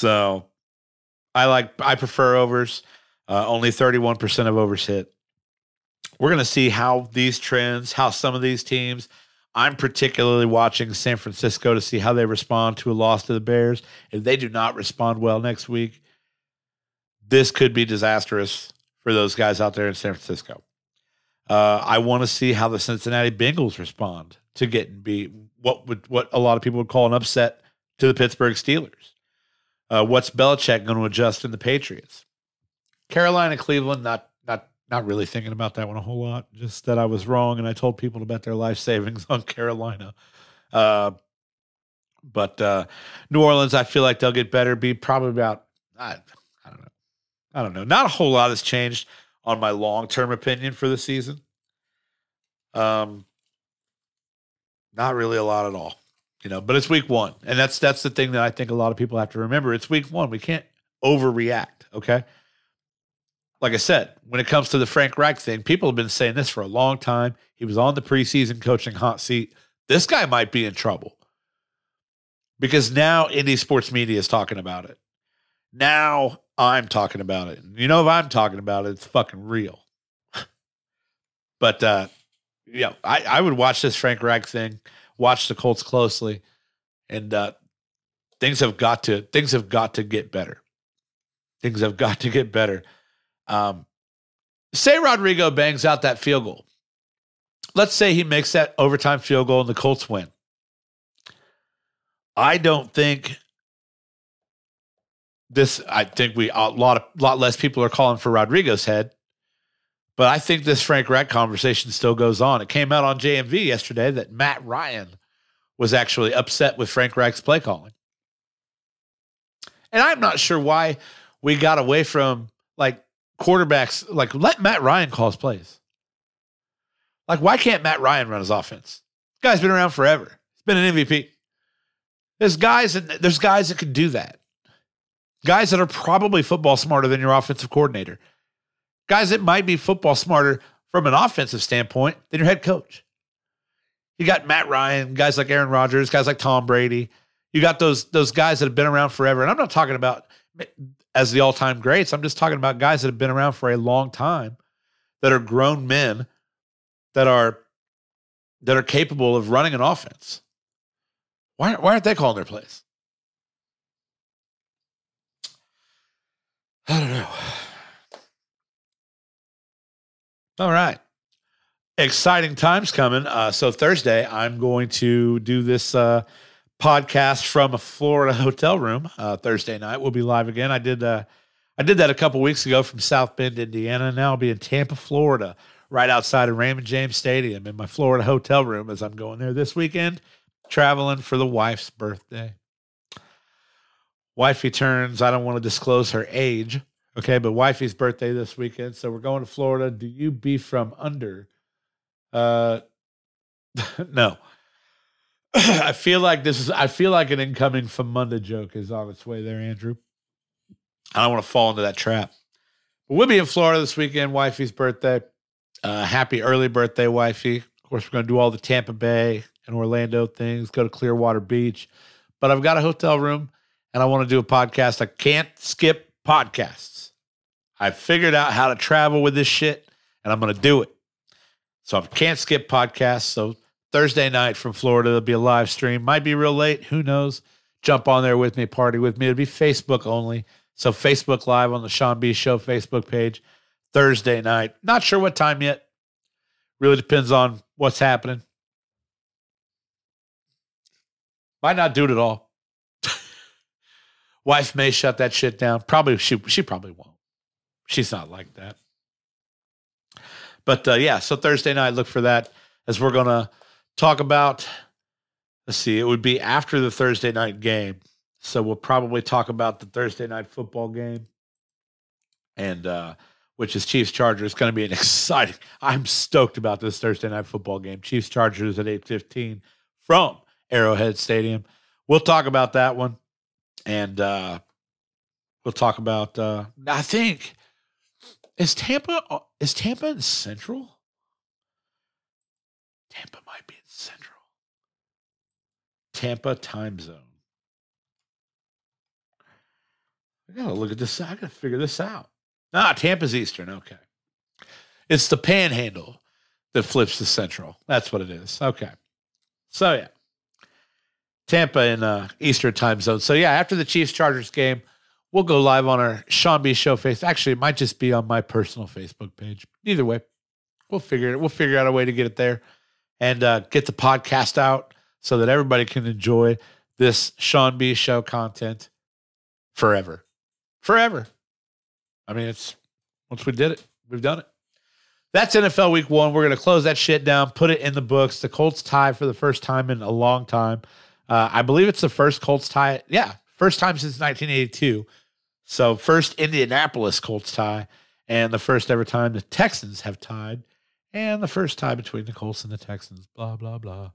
So I like I prefer overs. Uh, only 31% of overs hit. We're going to see how these trends, how some of these teams. I'm particularly watching San Francisco to see how they respond to a loss to the Bears. If they do not respond well next week, this could be disastrous for those guys out there in San Francisco. Uh, I want to see how the Cincinnati Bengals respond to getting beat. What would what a lot of people would call an upset to the Pittsburgh Steelers. Uh, what's Belichick going to adjust in the Patriots? Carolina, Cleveland, not not not really thinking about that one a whole lot. Just that I was wrong, and I told people to bet their life savings on Carolina. Uh, but uh, New Orleans, I feel like they'll get better. Be probably about I, I don't know, I don't know. Not a whole lot has changed on my long term opinion for the season. Um, not really a lot at all you know but it's week one and that's that's the thing that i think a lot of people have to remember it's week one we can't overreact okay like I said, when it comes to the Frank Reich thing, people have been saying this for a long time. He was on the preseason coaching hot seat. This guy might be in trouble because now Indy sports media is talking about it. Now I'm talking about it. You know, if I'm talking about it, it's fucking real. but uh, yeah, I, I would watch this Frank Reich thing, watch the Colts closely, and uh, things have got to things have got to get better. Things have got to get better. Um, say Rodrigo bangs out that field goal. Let's say he makes that overtime field goal and the Colts win. I don't think this. I think we a lot of lot less people are calling for Rodrigo's head, but I think this Frank Reich conversation still goes on. It came out on JMV yesterday that Matt Ryan was actually upset with Frank Reich's play calling, and I'm not sure why we got away from like quarterbacks. Like let Matt Ryan call his plays. Like why can't Matt Ryan run his offense? Guy's been around forever. He's been an MVP. There's guys there's guys that can do that. Guys that are probably football smarter than your offensive coordinator. Guys that might be football smarter from an offensive standpoint than your head coach. You got Matt Ryan, guys like Aaron Rodgers, guys like Tom Brady. You got those those guys that have been around forever. And I'm not talking about as the all-time greats. I'm just talking about guys that have been around for a long time that are grown men that are that are capable of running an offense. Why, why aren't they calling their plays? I don't know. All right. Exciting times coming. Uh, so Thursday, I'm going to do this uh, podcast from a Florida hotel room. Uh, Thursday night, we'll be live again. I did uh, I did that a couple weeks ago from South Bend, Indiana. Now I'll be in Tampa, Florida, right outside of Raymond James Stadium in my Florida hotel room as I'm going there this weekend traveling for the wife's birthday. Wifey turns, I don't want to disclose her age. Okay, but wifey's birthday this weekend. So we're going to Florida. Do you be from under? Uh no. I feel like this is I feel like an incoming Famunda joke is on its way there, Andrew. I don't want to fall into that trap. But we'll be in Florida this weekend, wifey's birthday. Uh, happy early birthday, wifey. Of course, we're going to do all the Tampa Bay and Orlando things, go to Clearwater Beach. But I've got a hotel room and I want to do a podcast. I can't skip podcasts. I figured out how to travel with this shit and I'm going to do it. So I can't skip podcasts. So Thursday night from Florida, there'll be a live stream. Might be real late. Who knows? Jump on there with me, party with me. It'll be Facebook only. So Facebook Live on the Sean B Show Facebook page Thursday night. Not sure what time yet. Really depends on what's happening. Might not do it at all. Wife may shut that shit down. Probably she she probably won't. She's not like that. But uh, yeah, so Thursday night, look for that as we're gonna talk about. Let's see, it would be after the Thursday night game, so we'll probably talk about the Thursday night football game, and uh, which is Chiefs Chargers. It's Going to be an exciting. I'm stoked about this Thursday night football game. Chiefs Chargers at eight fifteen from Arrowhead Stadium. We'll talk about that one, and uh, we'll talk about. Uh, I think is Tampa uh, is Tampa in Central. Tampa might be in Central. Tampa time zone. I gotta look at this. I gotta figure this out. Ah, Tampa's Eastern. Okay. It's the panhandle that flips to Central. That's what it is. Okay. So yeah. Tampa in uh, Eastern time zone. So yeah, after the Chiefs Chargers game, we'll go live on our Sean B Show face. Actually, it might just be on my personal Facebook page. Either way, we'll figure it. We'll figure out a way to get it there and uh, get the podcast out so that everybody can enjoy this Sean B Show content forever, forever. I mean, it's once we did it, we've done it. That's NFL Week One. We're to close that shit down, put it in the books. The Colts tie for the first time in a long time. Uh, I believe it's the first Colts tie. Yeah, first time since 1982. So first Indianapolis Colts tie, and the first ever time the Texans have tied, and the first tie between the Colts and the Texans. Blah blah blah.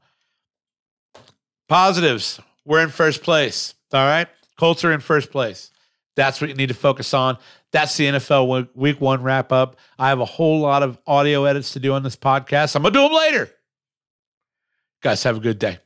Positives. We're in first place. All right, Colts are in first place. That's what you need to focus on. That's the NFL week one wrap up. I have a whole lot of audio edits to do on this podcast. I'm going to do them later. Guys, have a good day.